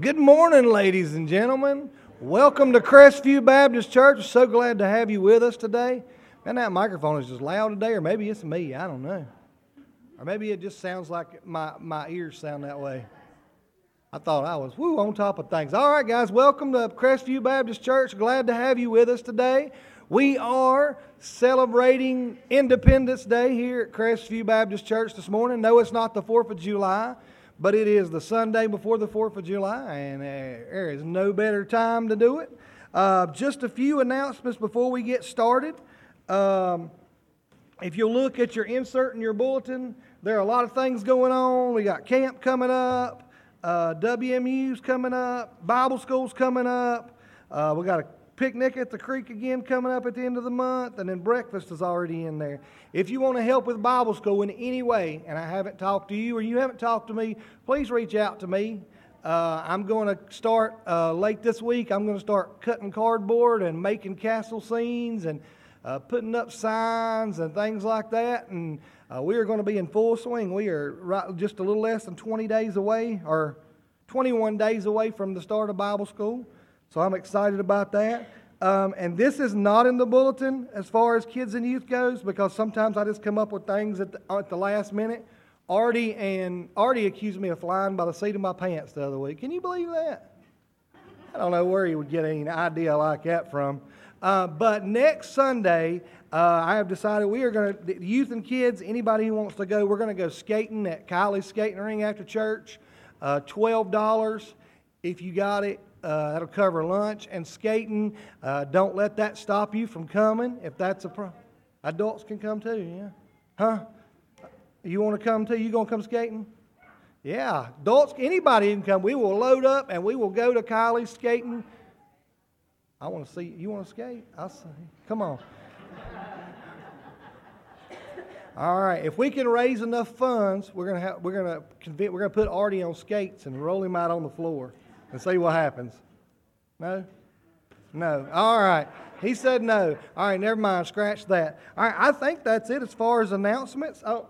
Good morning, ladies and gentlemen. Welcome to Crestview Baptist Church. So glad to have you with us today. And that microphone is just loud today, or maybe it's me. I don't know. Or maybe it just sounds like my, my ears sound that way. I thought I was woo on top of things. All right, guys, welcome to Crestview Baptist Church. Glad to have you with us today. We are celebrating Independence Day here at Crestview Baptist Church this morning. No, it's not the 4th of July, but it is the Sunday before the 4th of July, and uh, there is no better time to do it. Uh, just a few announcements before we get started. Um, if you look at your insert in your bulletin, there are a lot of things going on. We got camp coming up, uh, WMU's coming up, Bible school's coming up. Uh, we got a picnic at the creek again coming up at the end of the month, and then breakfast is already in there. If you want to help with Bible school in any way, and I haven't talked to you or you haven't talked to me, please reach out to me. Uh, I'm going to start uh, late this week. I'm going to start cutting cardboard and making castle scenes and uh, putting up signs and things like that. And uh, we are going to be in full swing. We are right, just a little less than 20 days away, or 21 days away from the start of Bible school. So I'm excited about that. Um, and this is not in the bulletin as far as kids and youth goes because sometimes I just come up with things at the, at the last minute. Artie and Artie accused me of flying by the seat of my pants the other week. Can you believe that? I don't know where he would get any idea like that from. Uh, but next Sunday, uh, I have decided we are going to, youth and kids, anybody who wants to go, we're going to go skating at Kylie's Skating Ring after church. Uh, $12 if you got it. Uh, that'll cover lunch and skating. Uh, don't let that stop you from coming if that's a problem. Adults can come too, yeah. Huh? You want to come too? You going to come skating? Yeah. Adults, anybody can come. We will load up and we will go to Kylie's skating. I want to see. You want to skate? I'll see. Come on. All right. If we can raise enough funds, we're gonna have, we're gonna we're gonna put Artie on skates and roll him out on the floor and see what happens. No? No. All right. He said no. All right, never mind. Scratch that. All right, I think that's it as far as announcements. Oh,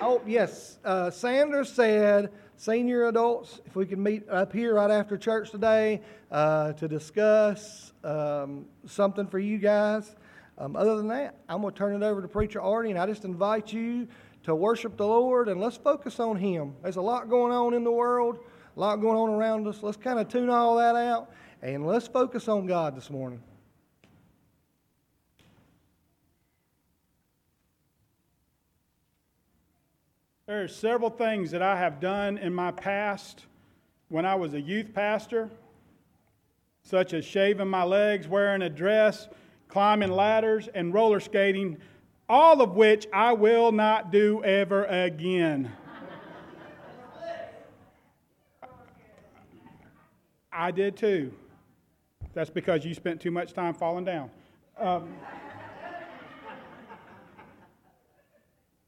oh yes. Uh, Sanders said, senior adults, if we can meet up here right after church today uh, to discuss um, something for you guys. Um, other than that, I'm going to turn it over to Preacher Artie, and I just invite you to worship the Lord and let's focus on Him. There's a lot going on in the world a lot going on around us. Let's kind of tune all that out and let's focus on God this morning. There are several things that I have done in my past when I was a youth pastor, such as shaving my legs, wearing a dress, climbing ladders, and roller skating, all of which I will not do ever again. I did too. That's because you spent too much time falling down. Um,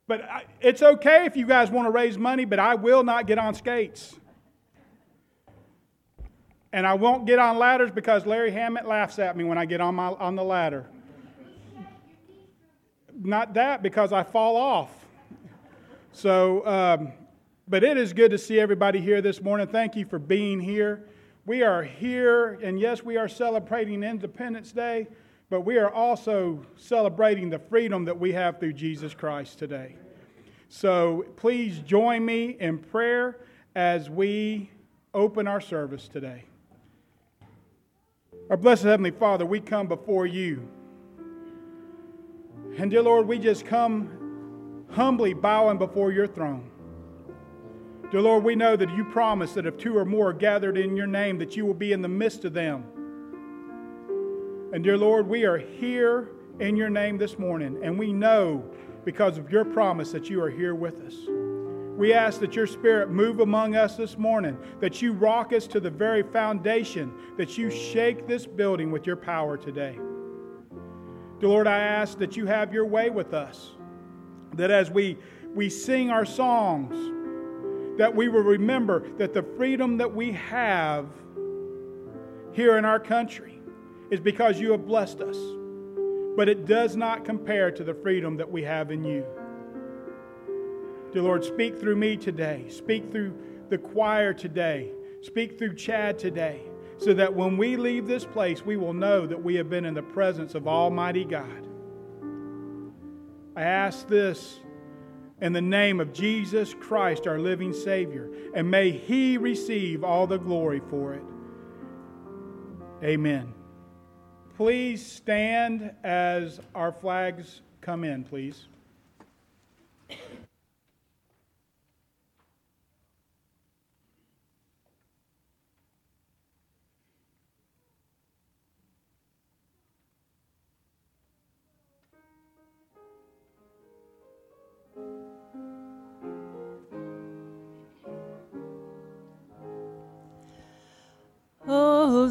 but I, it's okay if you guys want to raise money, but I will not get on skates. And I won't get on ladders because Larry Hammett laughs at me when I get on, my, on the ladder. Not that, because I fall off. So, um, but it is good to see everybody here this morning. Thank you for being here. We are here, and yes, we are celebrating Independence Day, but we are also celebrating the freedom that we have through Jesus Christ today. So please join me in prayer as we open our service today. Our blessed Heavenly Father, we come before you. And dear Lord, we just come humbly bowing before your throne. Dear Lord, we know that you promise that if two or more are gathered in your name, that you will be in the midst of them. And dear Lord, we are here in your name this morning, and we know because of your promise that you are here with us. We ask that your spirit move among us this morning, that you rock us to the very foundation, that you shake this building with your power today. Dear Lord, I ask that you have your way with us, that as we, we sing our songs, that we will remember that the freedom that we have here in our country is because you have blessed us. But it does not compare to the freedom that we have in you. Dear Lord, speak through me today. Speak through the choir today. Speak through Chad today so that when we leave this place, we will know that we have been in the presence of Almighty God. I ask this in the name of Jesus Christ, our living Savior, and may He receive all the glory for it. Amen. Please stand as our flags come in, please.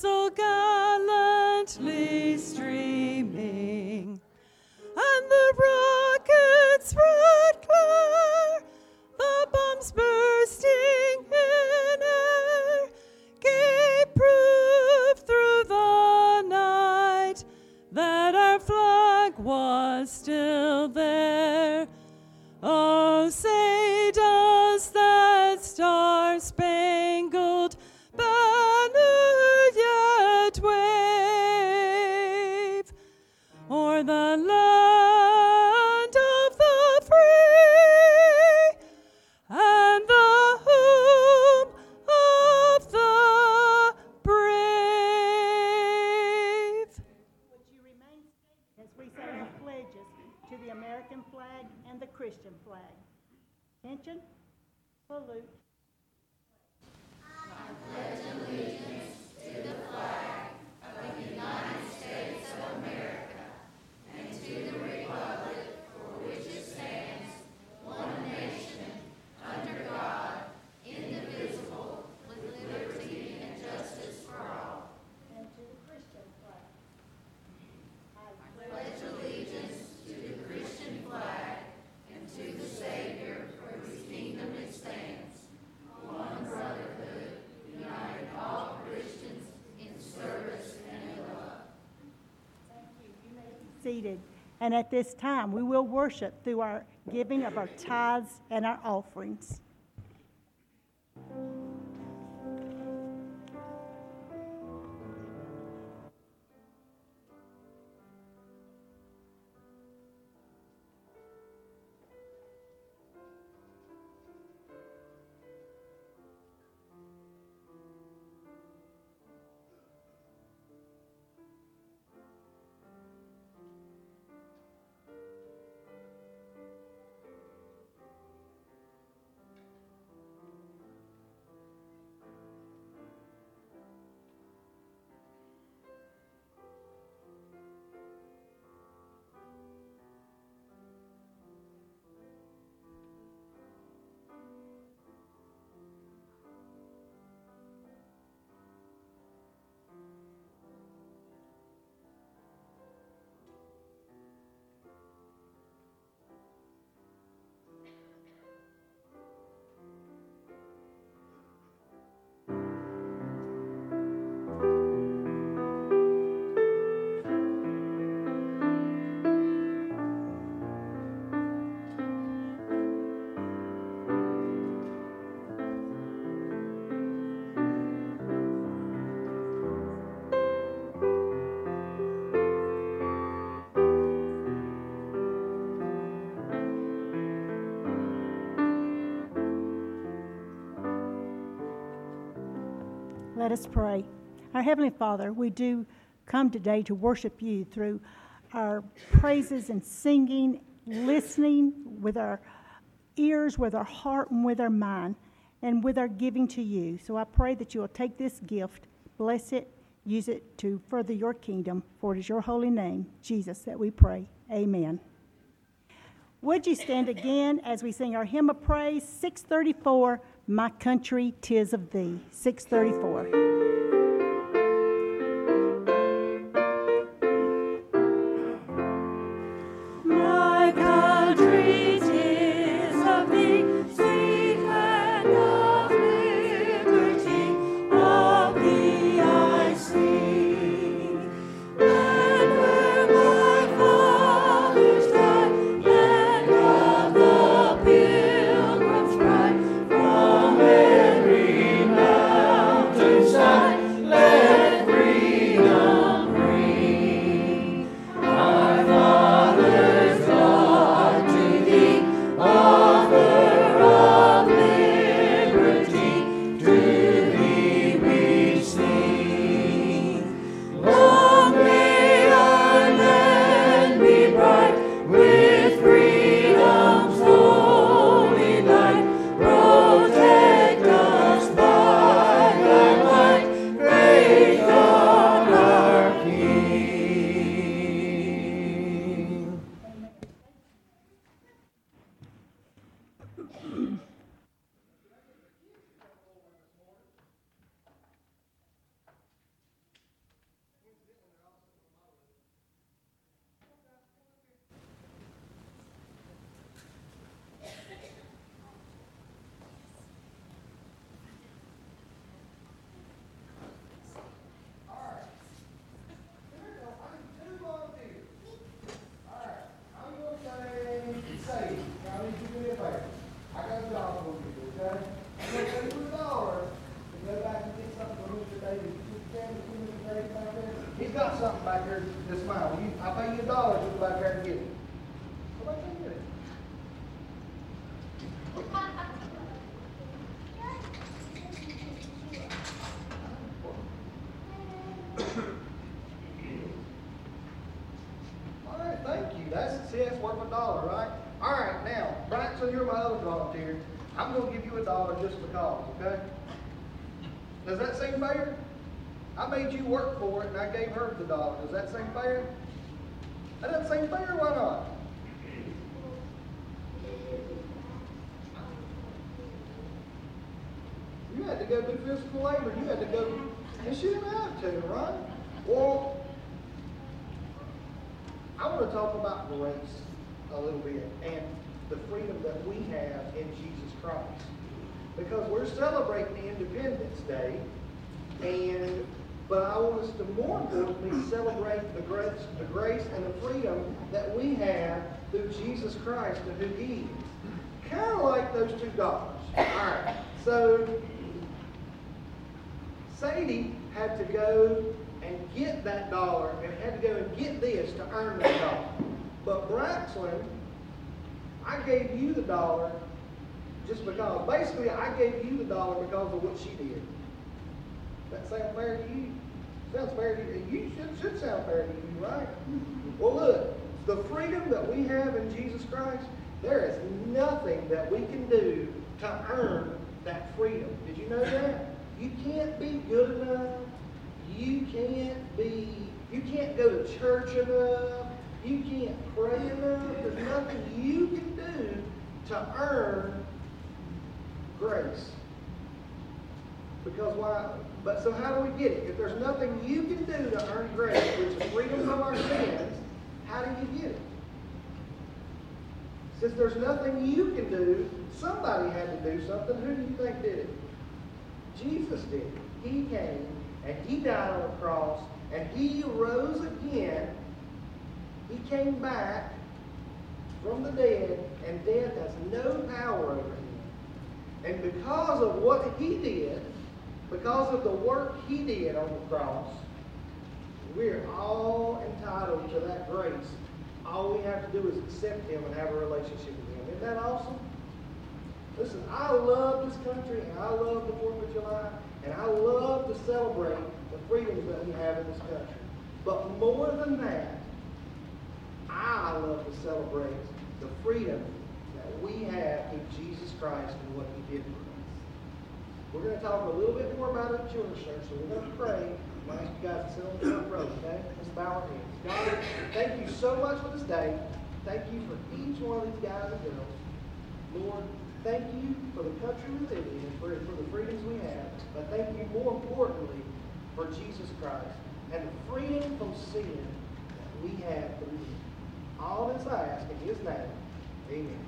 so gallantly seated. And at this time, we will worship through our giving of our tithes and our offerings. Let us pray. Our Heavenly Father, we do come today to worship you through our praises and singing, listening with our ears, with our heart, and with our mind, and with our giving to you. So I pray that you will take this gift, bless it, use it to further your kingdom, for it is your holy name, Jesus, that we pray. Amen. Would you stand again as we sing our hymn of praise, 634, My Country, Tis of Thee, 634. We're celebrating Independence Day, and but I want us to more importantly celebrate the grace, the grace and the freedom that we have through Jesus Christ and who He is. Kind of like those two dollars. All right. So Sadie had to go and get that dollar and had to go and get this to earn that dollar. But Braxton, I gave you the dollar just because. Basically, I gave you the dollar because of what she did. That sound fair to you? Sounds fair to you. You should, should sound fair to you, right? Mm-hmm. Well, look, the freedom that we have in Jesus Christ, there is nothing that we can do to earn that freedom. Did you know that? You can't be good enough. You can't be, you can't go to church enough. You can't pray enough. There's nothing you can do to earn grace. Because why? But so how do we get it? If there's nothing you can do to earn grace, which is freedom from our sins, how do you get it? Since there's nothing you can do, somebody had to do something. Who do you think did it? Jesus did. He came and he died on the cross and he rose again. He came back from the dead and death has no power over him. And because of what he did, because of the work he did on the cross, we're all entitled to that grace. All we have to do is accept him and have a relationship with him. Isn't that awesome? Listen, I love this country and I love the 4th of July and I love to celebrate the freedoms that we have in this country. But more than that, I love to celebrate the freedom we have through Jesus Christ and what he did for us. We're going to talk a little bit more about it in children's church, so we're going to pray. I'm ask you guys to sit on the front row, okay? Let's bow our heads. God, thank you so much for this day. Thank you for each one of these guys and girls. Lord, Thank you for the country we live in for, for the freedoms we have. But thank you more importantly for Jesus Christ and the freedom from sin that we have through him. All this I ask in his name. Amen.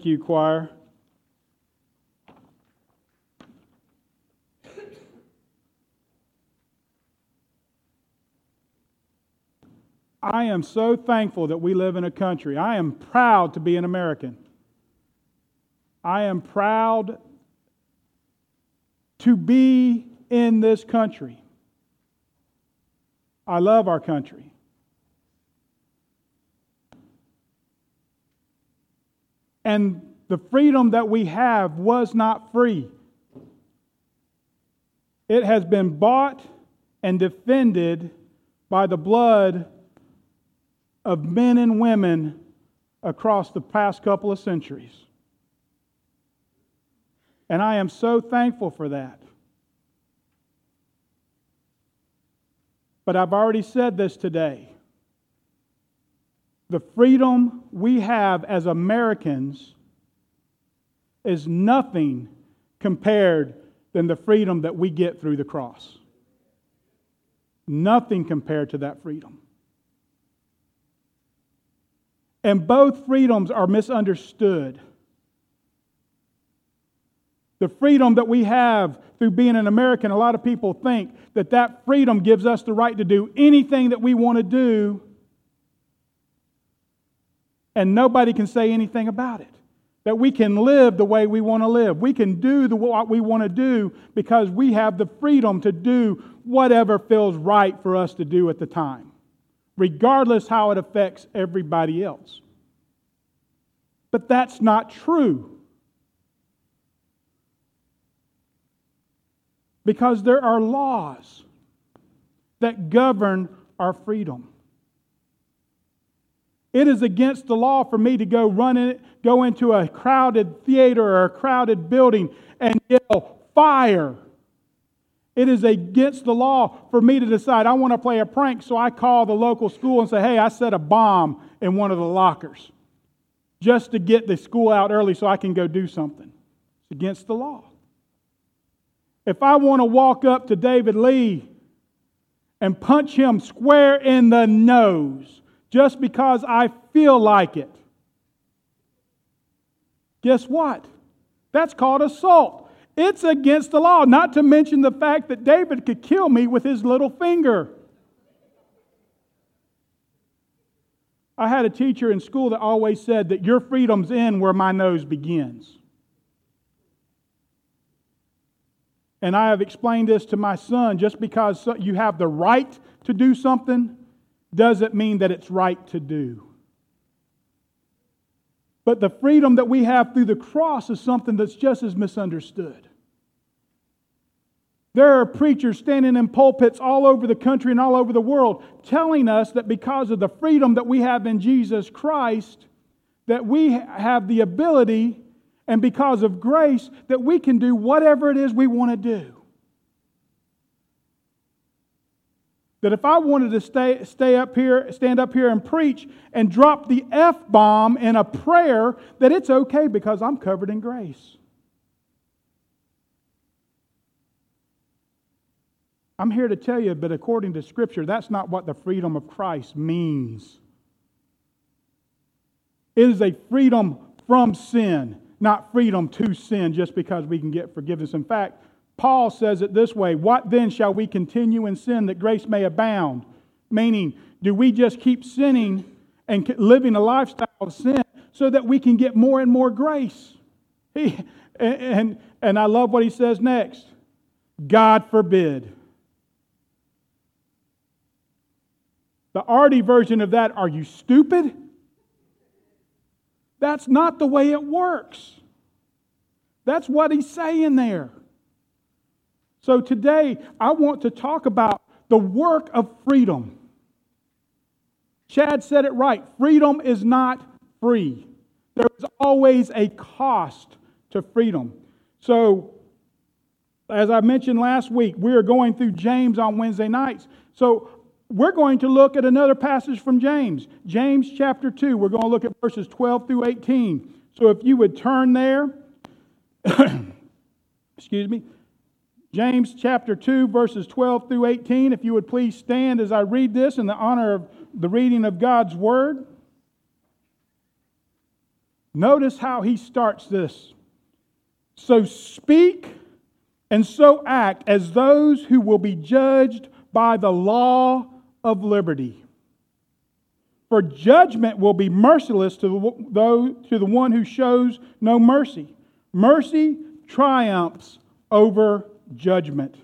Thank you, choir. I am so thankful that we live in a country. I am proud to be an American. I am proud to be in this country. I love our country. And the freedom that we have was not free. It has been bought and defended by the blood of men and women across the past couple of centuries. And I am so thankful for that. But I've already said this today. The freedom we have as Americans is nothing compared than the freedom that we get through the cross. Nothing compared to that freedom. And both freedoms are misunderstood. The freedom that we have through being an American, a lot of people think that that freedom gives us the right to do anything that we want to do, and nobody can say anything about it. That we can live the way we want to live. We can do the, what we want to do because we have the freedom to do whatever feels right for us to do at the time regardless how it affects everybody else. But that's not true. Because there are laws that govern our freedom. It is against the law for me to go run in, go into a crowded theater or a crowded building and yell fire it is against the law for me to decide I want to play a prank, so I call the local school and say, hey, I set a bomb in one of the lockers just to get the school out early so I can go do something. It's against the law. If I want to walk up to David Lee and punch him square in the nose just because I feel like it, guess what? That's called assault. It's against the law, not to mention the fact that David could kill me with his little finger. I had a teacher in school that always said that your freedom's in where my nose begins. And I have explained this to my son just because you have the right to do something doesn't mean that it's right to do. But the freedom that we have through the cross is something that's just as misunderstood. There are preachers standing in pulpits all over the country and all over the world telling us that because of the freedom that we have in Jesus Christ, that we have the ability, and because of grace, that we can do whatever it is we want to do. That if I wanted to stay, stay up here, stand up here and preach and drop the F bomb in a prayer, that it's okay because I'm covered in grace. I'm here to tell you, but according to Scripture, that's not what the freedom of Christ means. It is a freedom from sin, not freedom to sin just because we can get forgiveness. In fact, Paul says it this way What then shall we continue in sin that grace may abound? Meaning, do we just keep sinning and living a lifestyle of sin so that we can get more and more grace? He, and, and, I love what he says next God forbid. The Artie version of that, are you stupid? That's not the way it works. That's what he's saying there. So today, I want to talk about the work of freedom. Chad said it right freedom is not free, there is always a cost to freedom. So, as I mentioned last week, we are going through James on Wednesday nights. So, we're going to look at another passage from James, James chapter 2. We're going to look at verses 12 through 18. So if you would turn there, excuse me, James chapter 2, verses 12 through 18. If you would please stand as I read this in the honor of the reading of God's word. Notice how he starts this. So speak and so act as those who will be judged by the law of liberty. For judgment will be merciless to the, to the one who shows no mercy. Mercy triumphs over judgment.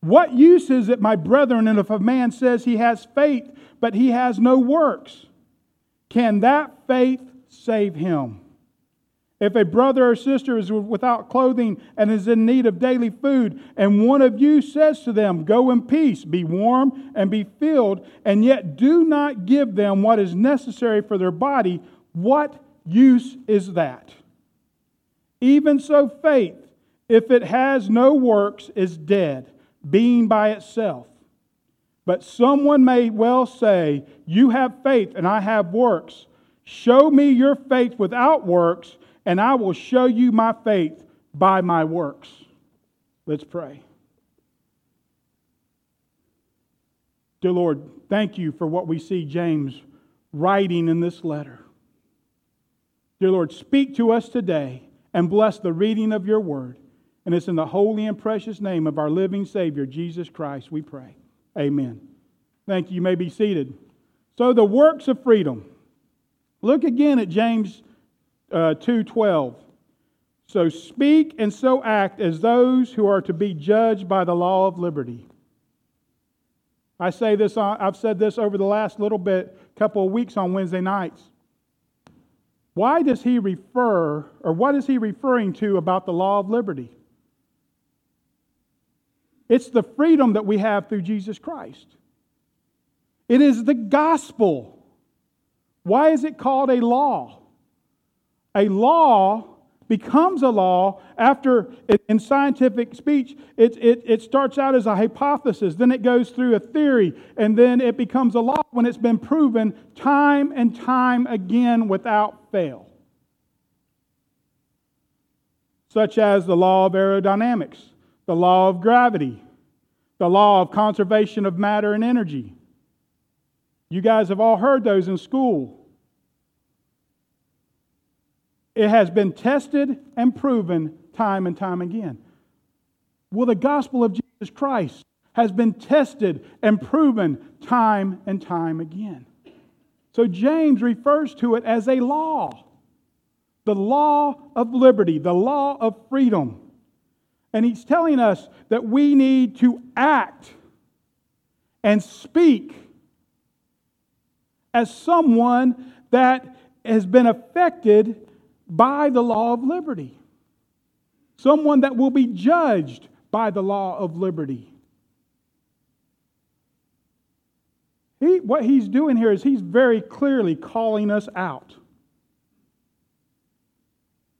What use is it, my brethren, and if a man says he has faith, but he has no works? Can that faith save him? If a brother or sister is without clothing and is in need of daily food, and one of you says to them, Go in peace, be warm and be filled, and yet do not give them what is necessary for their body, what use is that? Even so, faith, if it has no works, is dead, being by itself. But someone may well say, You have faith, and I have works. Show me your faith without works and I will show you my faith by my works. Let's pray. Dear Lord, thank you for what we see James writing in this letter. Dear Lord, speak to us today and bless the reading of your word. And it's in the holy and precious name of our living Savior, Jesus Christ, we pray. Amen. Thank you. You may be seated. So, the works of freedom. Look again at James uh, 2:12. So speak and so act as those who are to be judged by the law of liberty. I say this I've said this over the last little bit, couple of weeks on Wednesday nights. Why does he refer, or what is he referring to about the law of liberty? It's the freedom that we have through Jesus Christ. It is the gospel. Why is it called a law? a law becomes a law after, in scientific speech, it, it, it starts out as a hypothesis, then it goes through a theory, and then it becomes a law when it's been proven time and time again without fail. Such as the law of aerodynamics, the law of gravity, the law of conservation of matter and energy. You guys have all heard those in school. It has been tested and proven time and time again. Well, the gospel of Jesus Christ has been tested and proven time and time again. So James refers to it as a law the law of liberty, the law of freedom. And he's telling us that we need to act and speak as someone that has been affected by the law of liberty. Someone that will be judged by the law of liberty. He, what he's doing here is he's very clearly calling us out.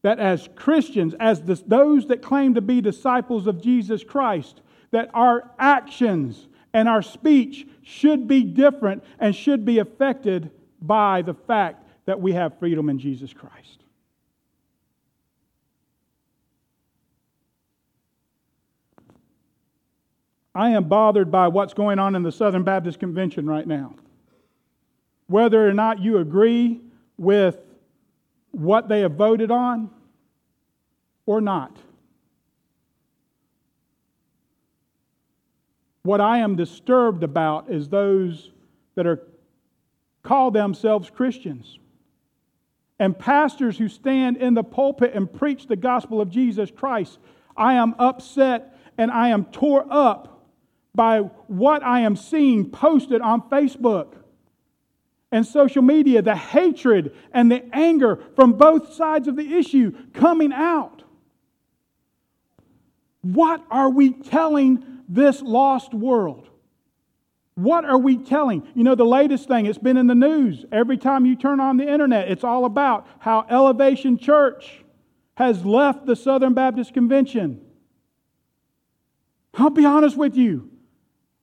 That as Christians, as those that claim to be disciples of Jesus Christ, that our actions and our speech should be different and should be affected by the fact that we have freedom in Jesus Christ. I am bothered by what's going on in the Southern Baptist Convention right now. Whether or not you agree with what they have voted on or not. What I am disturbed about is those that are call themselves Christians and pastors who stand in the pulpit and preach the gospel of Jesus Christ. I am upset and I am tore up by what I am seeing posted on Facebook and social media, the hatred and the anger from both sides of the issue coming out. What are we telling this lost world? What are we telling? You know, the latest thing, it's been in the news. Every time you turn on the internet, it's all about how Elevation Church has left the Southern Baptist Convention. I'll be honest with you.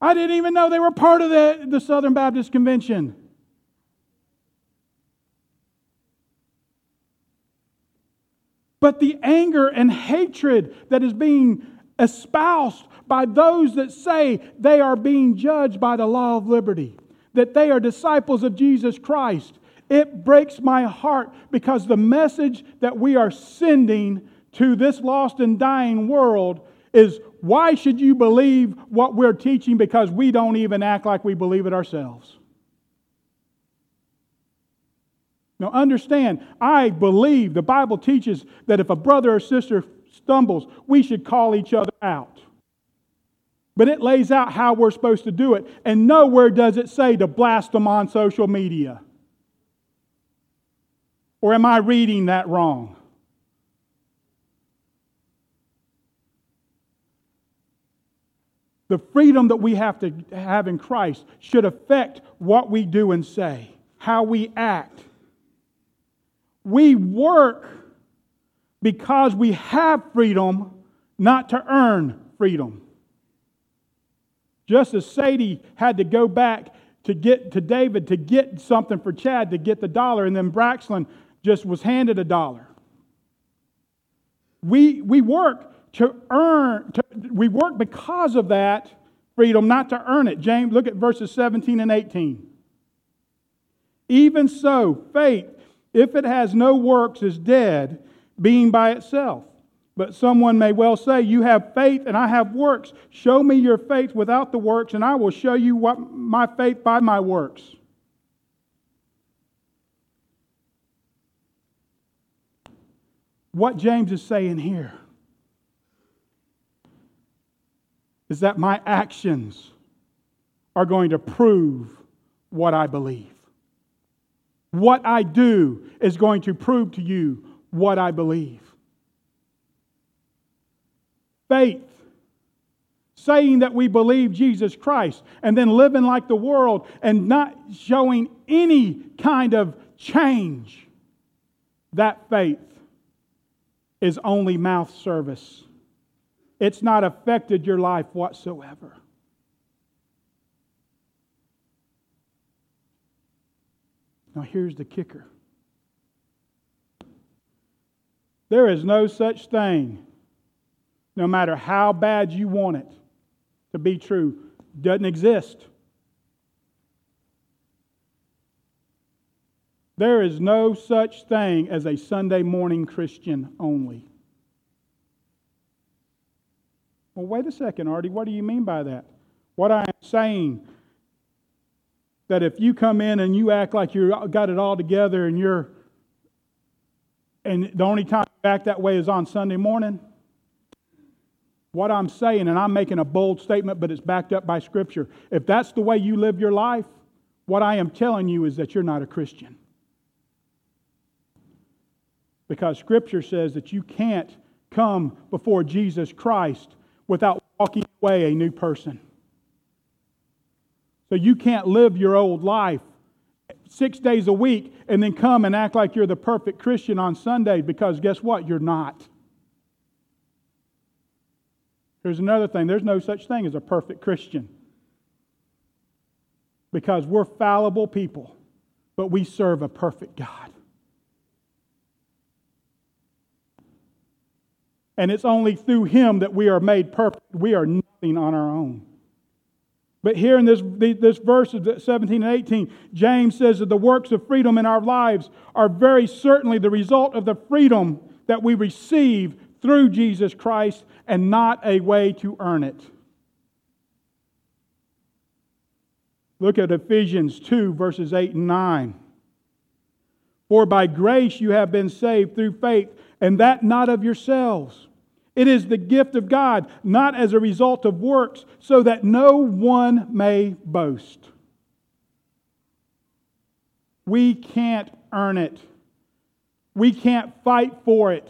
I didn't even know they were part of the, the Southern Baptist Convention. But the anger and hatred that is being espoused by those that say they are being judged by the law of liberty, that they are disciples of Jesus Christ, It breaks my heart because the message that we are sending to this lost and dying world is why should you believe what we're teaching because we don't even act like we believe it ourselves? Now, understand, I believe the Bible teaches that if a brother or sister stumbles, we should call each other out. But it lays out how we're supposed to do it, and nowhere does it say to blast them on social media. Or am I reading that wrong? The freedom that we have to have in Christ should affect what we do and say, how we act. We work because we have freedom, not to earn freedom. Just as Sadie had to go back to get to David to get something for Chad to get the dollar, and then Braxton just was handed a dollar. We, we work to earn, to, we work because of that freedom, not to earn it. James, look at verses 17 and 18. Even so, faith, if it has no works, is dead, being by itself. But someone may well say, You have faith and I have works. Show me your faith without the works, and I will show you what my faith by my works. What James is saying here is that my actions are going to prove what I believe. What I do is going to prove to you what I believe. Faith, saying that we believe Jesus Christ, and then living like the world and not showing any kind of change, that faith is only mouth service. It's not affected your life whatsoever. Now, here's the kicker there is no such thing, no matter how bad you want it to be true, doesn't exist. There is no such thing as a Sunday morning Christian only. Well, wait a second, Artie. What do you mean by that? What I am saying that if you come in and you act like you got it all together and you're and the only time you act that way is on Sunday morning, what I'm saying, and I'm making a bold statement, but it's backed up by Scripture. If that's the way you live your life, what I am telling you is that you're not a Christian. Because Scripture says that you can't come before Jesus Christ without walking away a new person. So you can't live your old life six days a week and then come and act like you're the perfect Christian on Sunday because guess what? You're not. Here's another thing there's no such thing as a perfect Christian because we're fallible people, but we serve a perfect God. And it's only through Him that we are made perfect. We are nothing on our own. But here in this, this verse 17 and 18, James says that the works of freedom in our lives are very certainly the result of the freedom that we receive through Jesus Christ and not a way to earn it. Look at Ephesians 2, verses 8 and 9. For by grace you have been saved through faith, and that not of yourselves. It is the gift of God, not as a result of works, so that no one may boast. We can't earn it. We can't fight for it.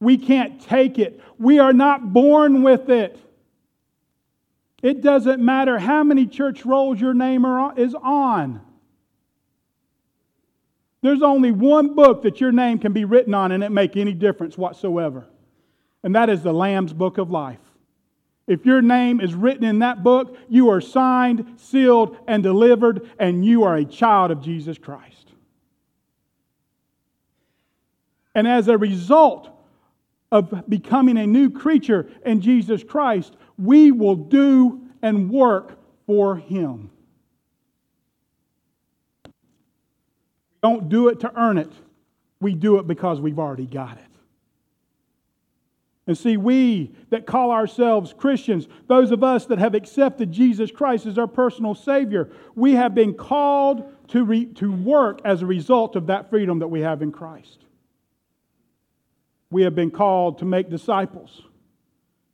We can't take it. We are not born with it. It doesn't matter how many church rolls your name is on. There's only one book that your name can be written on and it make any difference whatsoever and that is the Lamb's Book of Life. If your name is written in that book, you are signed, sealed, and delivered, and you are a child of Jesus Christ. And as a result of becoming a new creature in Jesus Christ, we will do and work for Him. don't do it to earn it. We do it because we've already got it. And see, we that call ourselves Christians, those of us that have accepted Jesus Christ as our personal Savior, we have been called to, re- to work as a result of that freedom that we have in Christ. We have been called to make disciples.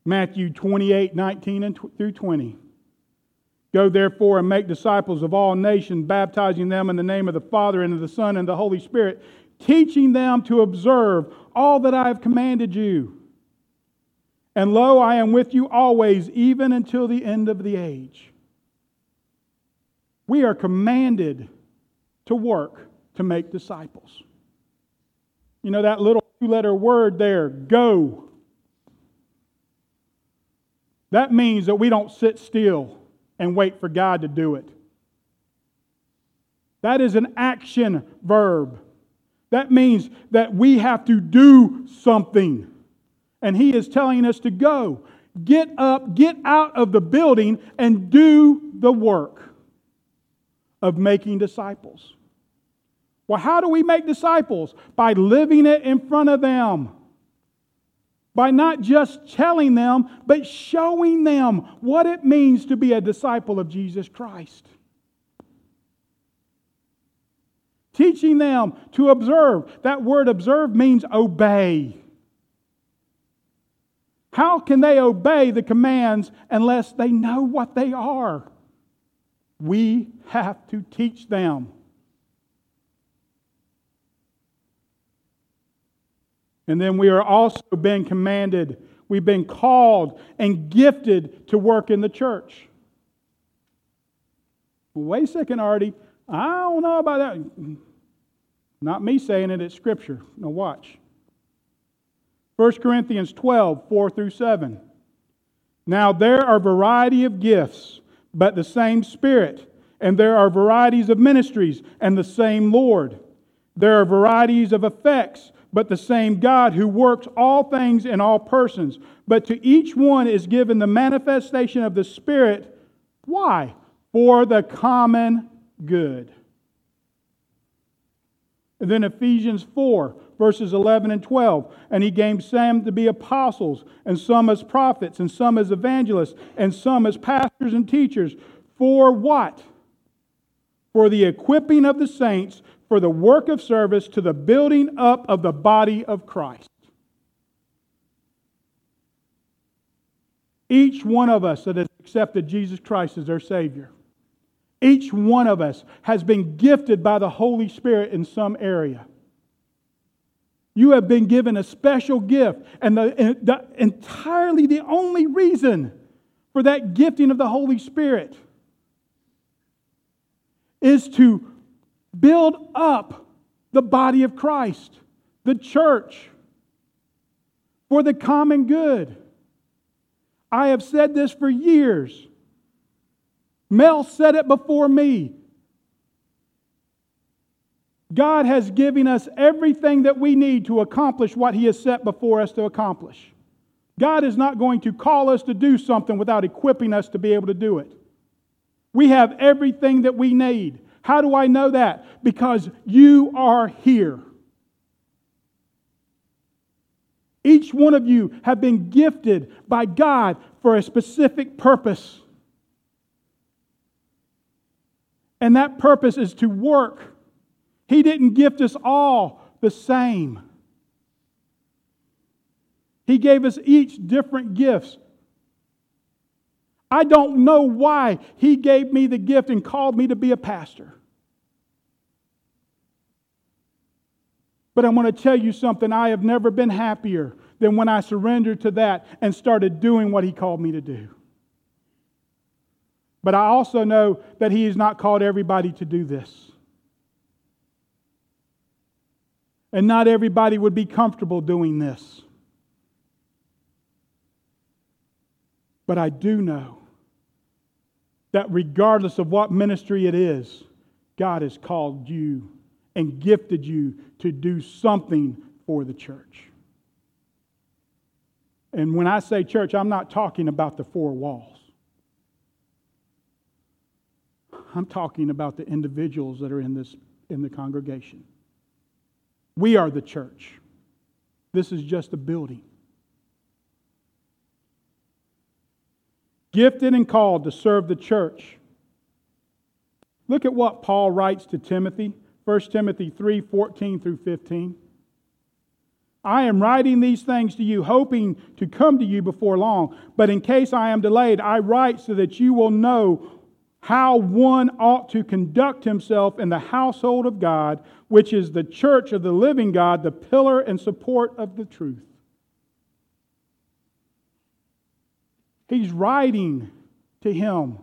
Matthew 28 19 and tw- through 20. Go therefore and make disciples of all nations, baptizing them in the name of the Father and of the Son and the Holy Spirit, teaching them to observe all that I have commanded you. And lo, I am with you always, even until the end of the age. We are commanded to work to make disciples. You know that little two letter word there, go. That means that we don't sit still and wait for God to do it. That is an action verb. That means that we have to do something. And He is telling us to go. Get up, get out of the building, and do the work of making disciples. Well, how do we make disciples? By living it in front of them. By not just telling them, but showing them what it means to be a disciple of Jesus Christ. Teaching them to observe. That word observe means obey. How can they obey the commands unless they know what they are? We have to teach them. And then we are also being commanded, we've been called and gifted to work in the church. Wait a second, Artie. I don't know about that. Not me saying it, it's Scripture. Now, watch. 1 Corinthians 12, 4 through 7. Now, there are variety of gifts, but the same Spirit. And there are varieties of ministries, and the same Lord. There are varieties of effects but the same God who works all things in all persons. But to each one is given the manifestation of the Spirit. Why? For the common good. And then Ephesians 4, verses 11 and 12. And he gave some to be apostles, and some as prophets, and some as evangelists, and some as pastors and teachers. For what? For the equipping of the saints for the work of service to the building up of the body of Christ. Each one of us that has accepted Jesus Christ as their Savior, each one of us has been gifted by the Holy Spirit in some area. You have been given a special gift, and the, the, entirely the only reason for that gifting of the Holy Spirit is to build up the body of Christ, the church, for the common good. I have said this for years. Mel said it before me. God has given us everything that we need to accomplish what He has set before us to accomplish. God is not going to call us to do something without equipping us to be able to do it. We have everything that we need. How do I know that? Because you are here. Each one of you have been gifted by God for a specific purpose. And that purpose is to work. He didn't gift us all the same. He gave us each different gifts I don't know why he gave me the gift and called me to be a pastor. But I want to tell you something. I have never been happier than when I surrendered to that and started doing what he called me to do. But I also know that he has not called everybody to do this. And not everybody would be comfortable doing this. But I do know that regardless of what ministry it is, God has called you and gifted you to do something for the church. And when I say church, I'm not talking about the four walls. I'm talking about the individuals that are in this, in the congregation. We are the church. This is just a building. Gifted and called to serve the church. Look at what Paul writes to Timothy, 1 Timothy 3 14 through 15. I am writing these things to you, hoping to come to you before long. But in case I am delayed, I write so that you will know how one ought to conduct himself in the household of God, which is the church of the living God, the pillar and support of the truth. He's writing to him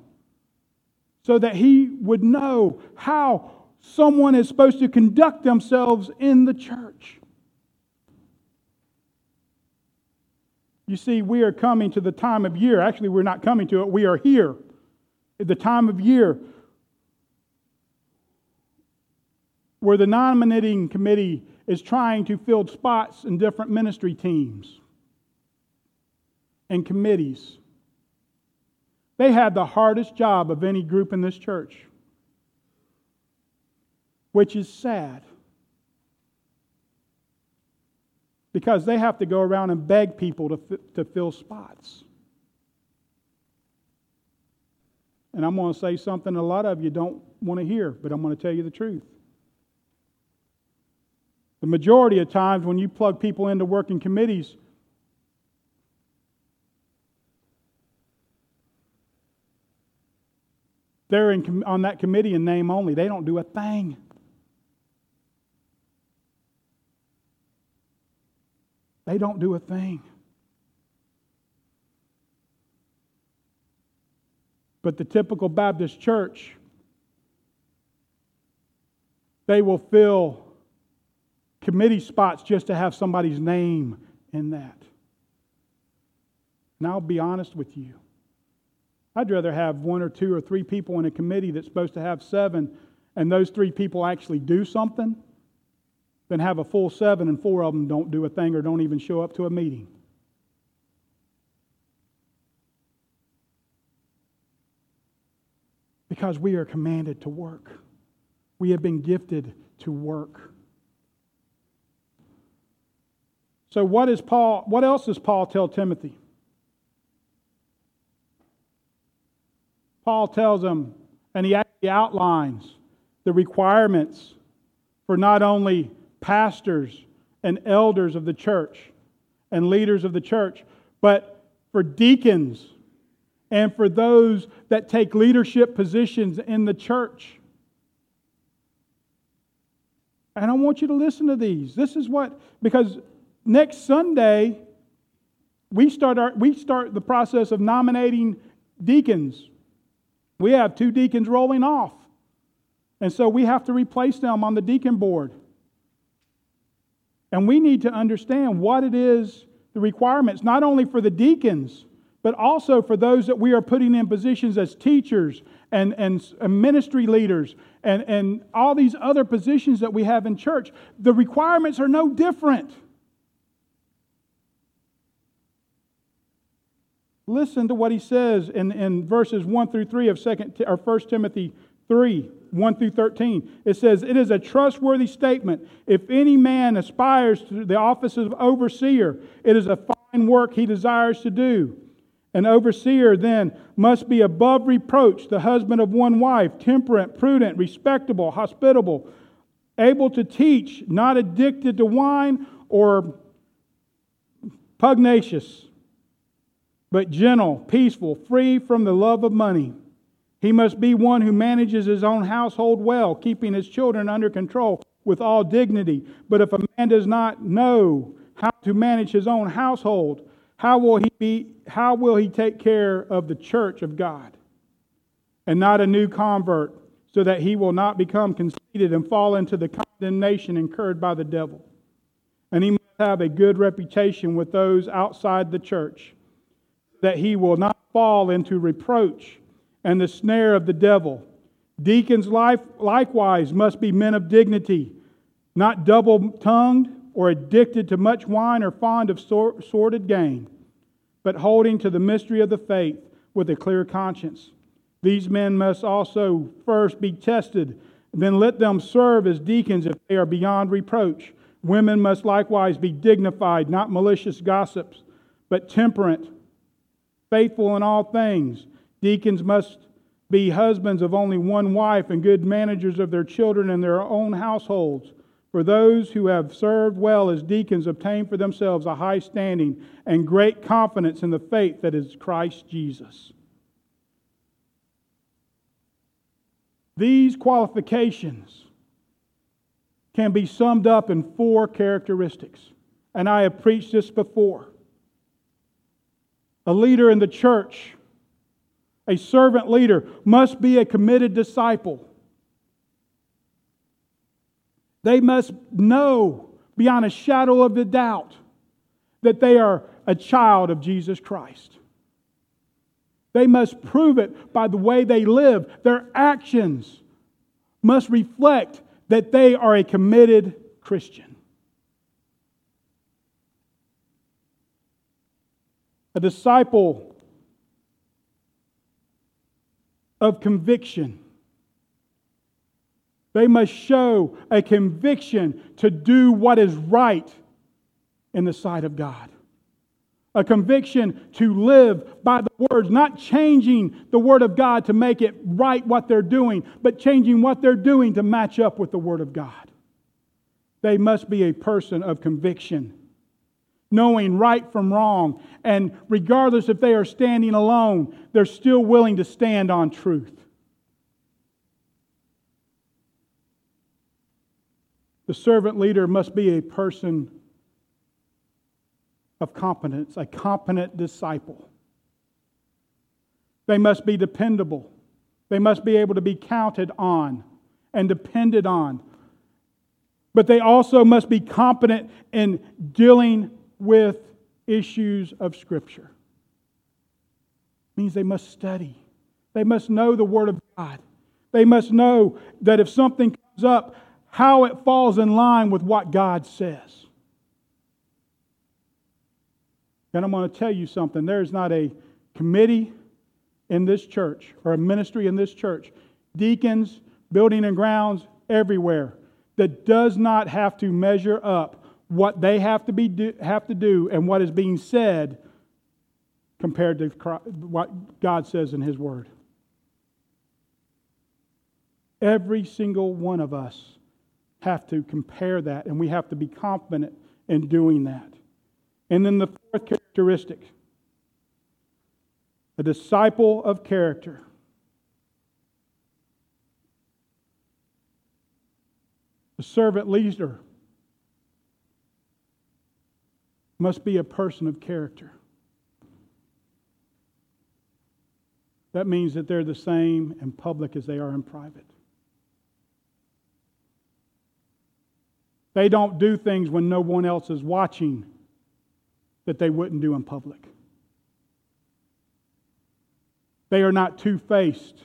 so that he would know how someone is supposed to conduct themselves in the church. You see, we are coming to the time of year. Actually, we're not coming to it, we are here. The time of year where the nominating committee is trying to fill spots in different ministry teams and committees. They had the hardest job of any group in this church, which is sad. because they have to go around and beg people to, to fill spots. And I'm going to say something a lot of you don't want to hear, but I'm going to tell you the truth. The majority of times when you plug people into working committees, they're in, on that committee in name only. They don't do a thing. They don't do a thing. But the typical Baptist church, they will fill committee spots just to have somebody's name in that. And I'll be honest with you. I'd rather have one or two or three people in a committee that's supposed to have seven, and those three people actually do something than have a full seven and four of them don't do a thing or don't even show up to a meeting. Because we are commanded to work. We have been gifted to work. So what is Paul what else does Paul tell Timothy? Paul tells him and he actually outlines the requirements for not only pastors and elders of the church and leaders of the church, but for deacons and for those that take leadership positions in the church. And I want you to listen to these. This is what, because next Sunday, we start, our, we start the process of nominating deacons. We have two deacons rolling off. And so we have to replace them on the deacon board. And we need to understand what it is, the requirements, not only for the deacons, but also for those that we are putting in positions as teachers and, and, ministry leaders and, and all these other positions that we have in church. The requirements are no different. Listen to what he says in, in verses 1 through 3 of second or 1 Timothy 3. 1 through 13. It says, It is a trustworthy statement. If any man aspires to the office of overseer, it is a fine work he desires to do. An overseer then must be above reproach, the husband of one wife, temperate, prudent, respectable, hospitable, able to teach, not addicted to wine or pugnacious, but gentle, peaceful, free from the love of money he must be one who manages his own household well, keeping his children under control with all dignity. But if a man does not know how to manage his own household, how will he be how will he take care of the church of God? And not a new convert, so that he will not become conceited and fall into the condemnation incurred by the devil. And he must have a good reputation with those outside the church, that he will not fall into reproach and the snare of the devil. Deacons life, likewise must be men of dignity, not double tongued or addicted to much wine or fond of sordid gain, but holding to the mystery of the faith with a clear conscience. These men must also first be tested Then let them serve as deacons if they are beyond reproach. Women must likewise be dignified, not malicious gossips, but temperate, faithful in all things. Deacons must be husbands of only one wife and good managers of their children and their own households. For those who have served well as deacons obtain for themselves a high standing and great confidence in the faith that is Christ Jesus. These qualifications can be summed up in four characteristics, and I have preached this before. A leader in the church, a servant leader, must be a committed disciple. They must know beyond a shadow of a doubt that they are a child of Jesus Christ. They must prove it by the way they live. Their actions must reflect that they are a committed Christian. A disciple of conviction. They must show a conviction to do what is right in the sight of God a conviction to live by the words, not changing the Word of God to make it right what they're doing, but changing what they're doing to match up with the Word of God. They must be a person of conviction, knowing right from wrong, and regardless if they are standing alone, they're still willing to stand on truth. The servant leader must be a person of competence, a competent disciple. They must be dependable. They must be able to be counted on and depended on. But they also must be competent in dealing with issues of Scripture. It means they must study. They must know the Word of God. They must know that if something comes up, how it falls in line with what God says. And I'm going to tell you something there's not a committee in this church or a ministry in this church, deacons, building and grounds, everywhere, that does not have to measure up what they have to, be do, have to do and what is being said compared to what God says in His Word. Every single one of us have to compare that, and we have to be confident in doing that. And then the fourth characteristic a disciple of character. A servant leader must be a person of character. That means that they're the same in public as they are in private. They don't do things when no one else is watching that they wouldn't do in public. They are not two faced.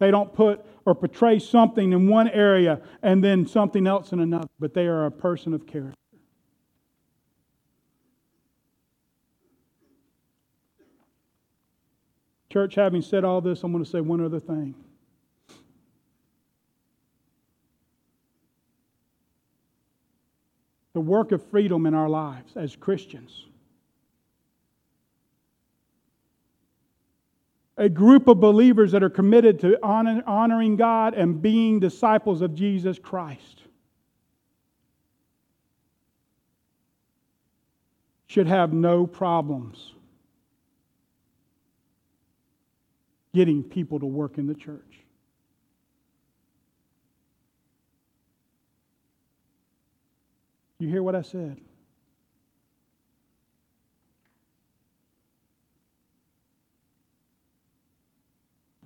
They don't put or portray something in one area and then something else in another, but they are a person of character. Church, having said all this, I'm going to say one other thing. The work of freedom in our lives as Christians. A group of believers that are committed to honor, honoring God and being disciples of Jesus Christ should have no problems getting people to work in the church. You hear what I said?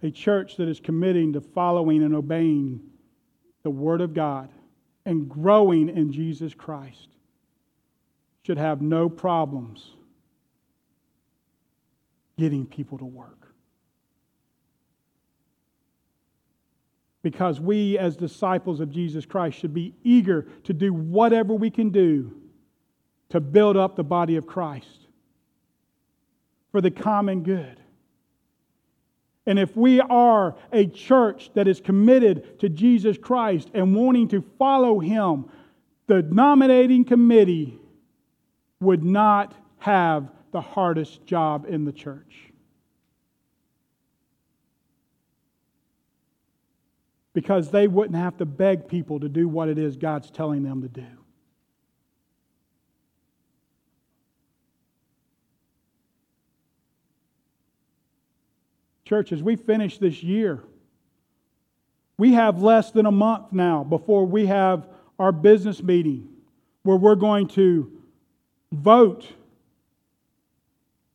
A church that is committing to following and obeying the Word of God and growing in Jesus Christ should have no problems getting people to work. Because we, as disciples of Jesus Christ, should be eager to do whatever we can do to build up the body of Christ for the common good. And if we are a church that is committed to Jesus Christ and wanting to follow him, the nominating committee would not have the hardest job in the church. Because they wouldn't have to beg people to do what it is God's telling them to do. Church, as we finish this year, we have less than a month now before we have our business meeting where we're going to vote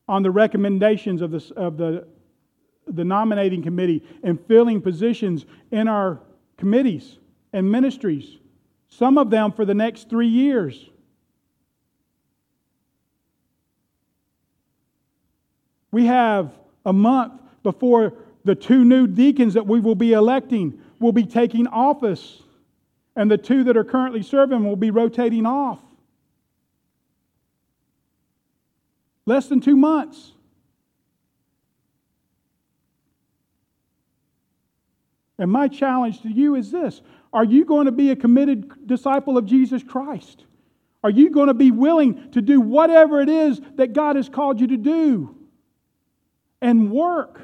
on the recommendations of the, of the, the nominating committee and filling positions in our committees and ministries, some of them for the next three years. We have a month before the two new deacons that we will be electing will be taking office, and the two that are currently serving will be rotating off. Less than two months. And my challenge to you is this Are you going to be a committed disciple of Jesus Christ? Are you going to be willing to do whatever it is that God has called you to do and work?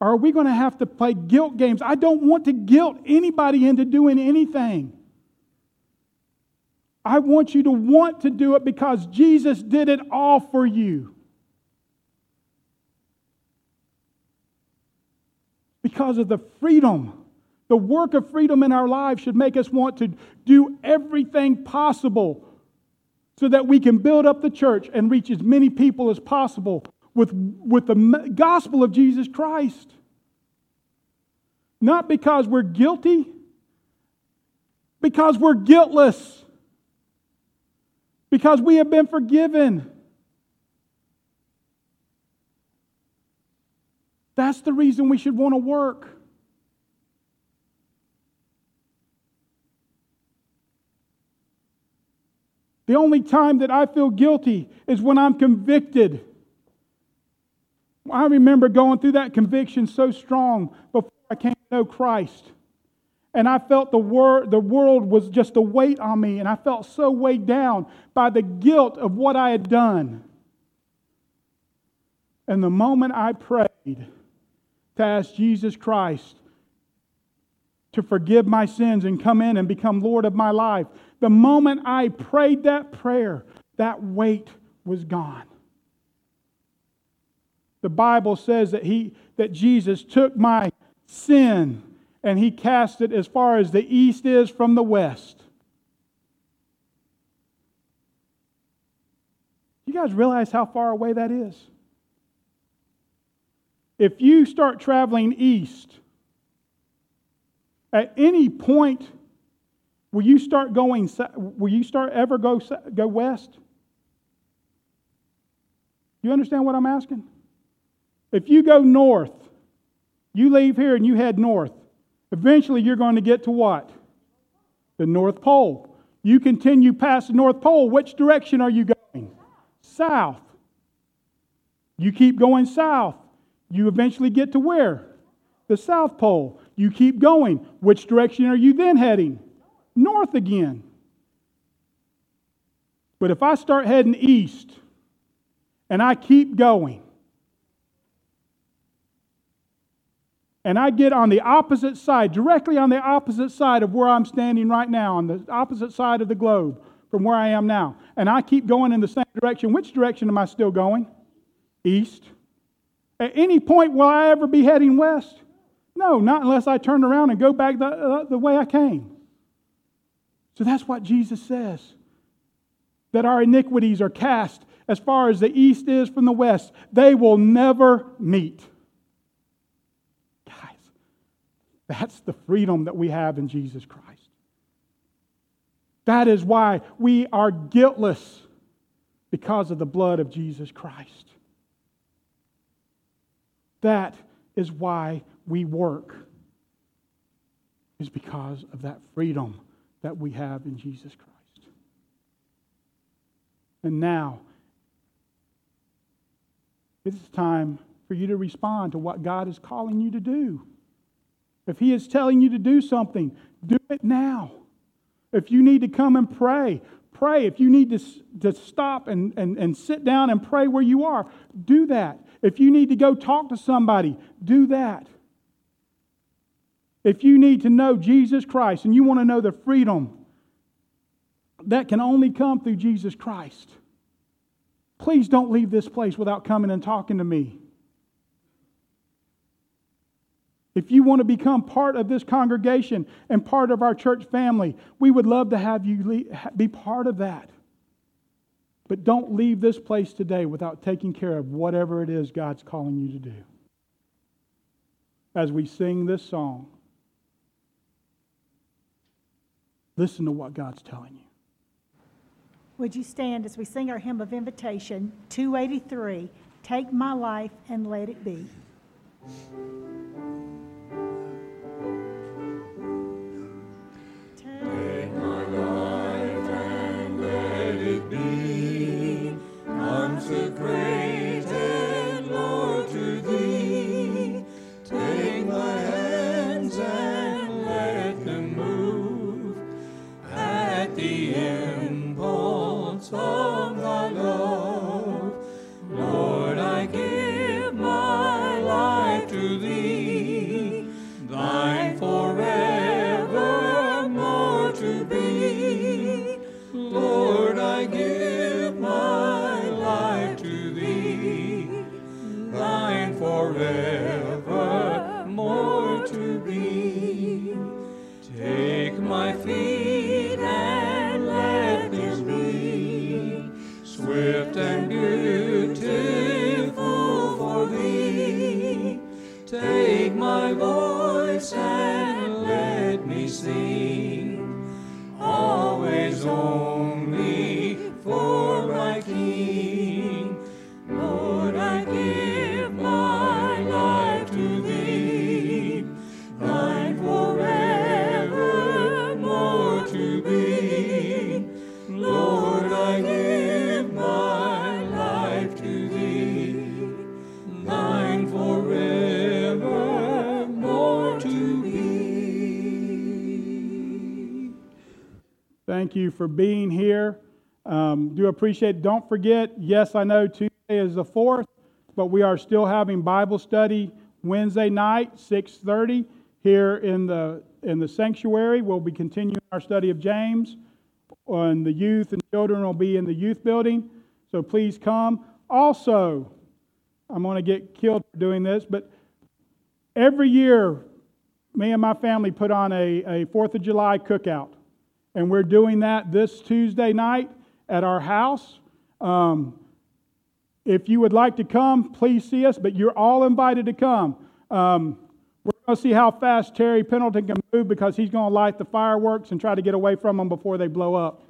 Or are we going to have to play guilt games? I don't want to guilt anybody into doing anything. I want you to want to do it because Jesus did it all for you. Because of the freedom, the work of freedom in our lives should make us want to do everything possible so that we can build up the church and reach as many people as possible with, with the gospel of Jesus Christ. Not because we're guilty, because we're guiltless, because we have been forgiven. That's the reason we should want to work. The only time that I feel guilty is when I'm convicted. I remember going through that conviction so strong before I came to know Christ. And I felt the, wor- the world was just a weight on me, and I felt so weighed down by the guilt of what I had done. And the moment I prayed to ask Jesus Christ to forgive my sins and come in and become Lord of my life, the moment I prayed that prayer, that weight was gone. The Bible says that, he, that Jesus took my sin and he cast it as far as the east is from the west. You guys realize how far away that is? If you start traveling east, at any point, will you start going, will you start ever go, go west? You understand what I'm asking? If you go north, you leave here and you head north, eventually you're going to get to what? The North Pole. You continue past the North Pole, which direction are you going? South. You keep going south. You eventually get to where? The South Pole. You keep going. Which direction are you then heading? North again. But if I start heading east and I keep going, and I get on the opposite side, directly on the opposite side of where I'm standing right now, on the opposite side of the globe from where I am now, and I keep going in the same direction, which direction am I still going? East. At any point will I ever be heading west? No, not unless I turn around and go back the, uh, the way I came. So that's what Jesus says that our iniquities are cast as far as the east is from the west. They will never meet. Guys, that's the freedom that we have in Jesus Christ. That is why we are guiltless because of the blood of Jesus Christ. That is why we work, is because of that freedom that we have in Jesus Christ. And now, it is time for you to respond to what God is calling you to do. If He is telling you to do something, do it now. If you need to come and pray, pray. If you need to, to stop and, and, and sit down and pray where you are, do that. If you need to go talk to somebody, do that. If you need to know Jesus Christ and you want to know the freedom that can only come through Jesus Christ, please don't leave this place without coming and talking to me. If you want to become part of this congregation and part of our church family, we would love to have you be part of that. But don't leave this place today without taking care of whatever it is God's calling you to do. As we sing this song, listen to what God's telling you. Would you stand as we sing our hymn of invitation, 283 Take My Life and Let It Be? Appreciate it. Don't forget, yes, I know Tuesday is the 4th, but we are still having Bible study Wednesday night, 6.30, here in the, in the sanctuary. We'll be continuing our study of James. And the youth and children will be in the youth building. So please come. Also, I'm going to get killed for doing this, but every year, me and my family put on a, a 4th of July cookout. And we're doing that this Tuesday night at our house. Um, if you would like to come, please see us, but you're all invited to come. Um, we're going to see how fast Terry Pendleton can move because he's going to light the fireworks and try to get away from them before they blow up.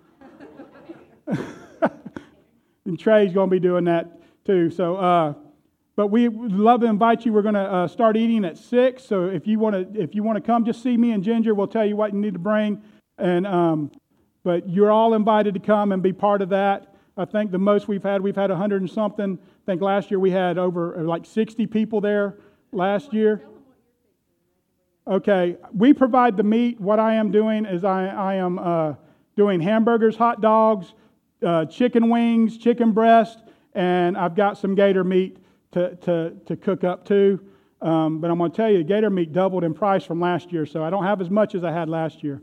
and Trey's going to be doing that too. So, uh, but we would love to invite you. We're going to uh, start eating at six. So if you want to, if you want to come, just see me and Ginger. We'll tell you what you need to bring. And, um, but you're all invited to come and be part of that. I think the most we've had, we've had 100 and something. I think last year we had over uh, like 60 people there last year. Okay, we provide the meat. What I am doing is I, I am uh, doing hamburgers, hot dogs, uh, chicken wings, chicken breast, and I've got some gator meat to, to, to cook up too. Um, but I'm going to tell you, gator meat doubled in price from last year, so I don't have as much as I had last year.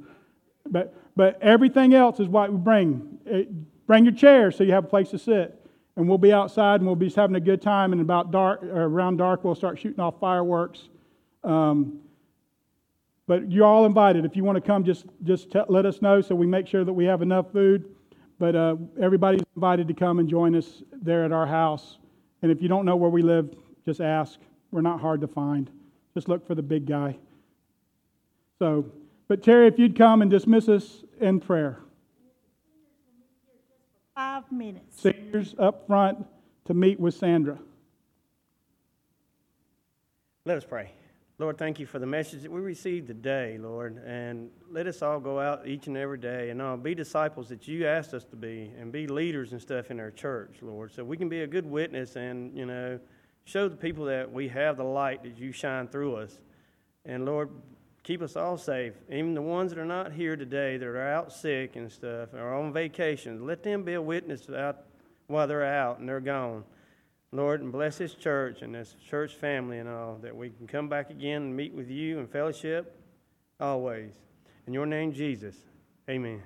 But, but everything else is what we bring. It, bring your chair so you have a place to sit. And we'll be outside and we'll be having a good time. And about dark, around dark, we'll start shooting off fireworks. Um, but you're all invited. If you want to come, just, just t- let us know so we make sure that we have enough food. But uh, everybody's invited to come and join us there at our house. And if you don't know where we live, just ask. We're not hard to find. Just look for the big guy. So, but Terry, if you'd come and dismiss us in prayer. Five minutes. Seniors up front to meet with Sandra. Let us pray. Lord, thank you for the message that we received today, Lord. And let us all go out each and every day and all be disciples that you asked us to be and be leaders and stuff in our church, Lord. So we can be a good witness and, you know, show the people that we have the light that you shine through us. And Lord, keep us all safe. Even the ones that are not here today, that are out sick and stuff, or on vacation, let them be a witness out while they're out and they're gone. Lord, and bless this church and this church family and all, that we can come back again and meet with you and fellowship always. In your name, Jesus. Amen.